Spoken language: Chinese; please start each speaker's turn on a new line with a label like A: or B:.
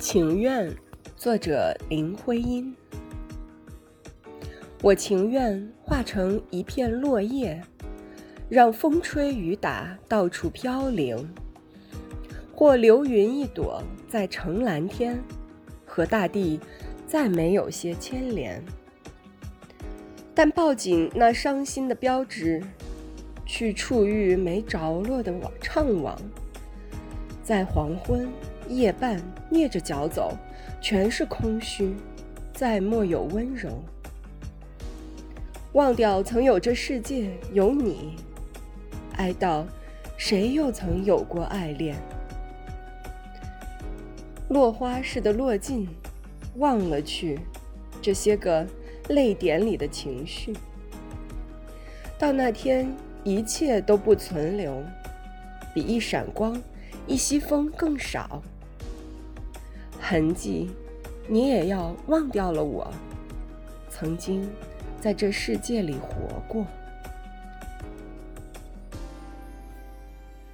A: 情愿，作者林徽因。我情愿化成一片落叶，让风吹雨打，到处飘零；或流云一朵，在城蓝天，和大地再没有些牵连。但抱紧那伤心的标志，去触遇没着落的怅惘，在黄昏。夜半蹑着脚走，全是空虚，再莫有温柔。忘掉曾有这世界有你，哀悼谁又曾有过爱恋？落花似的落尽，忘了去这些个泪点里的情绪。到那天，一切都不存留，比一闪光、一息风更少。痕迹，你也要忘掉了我，曾经在这世界里活过。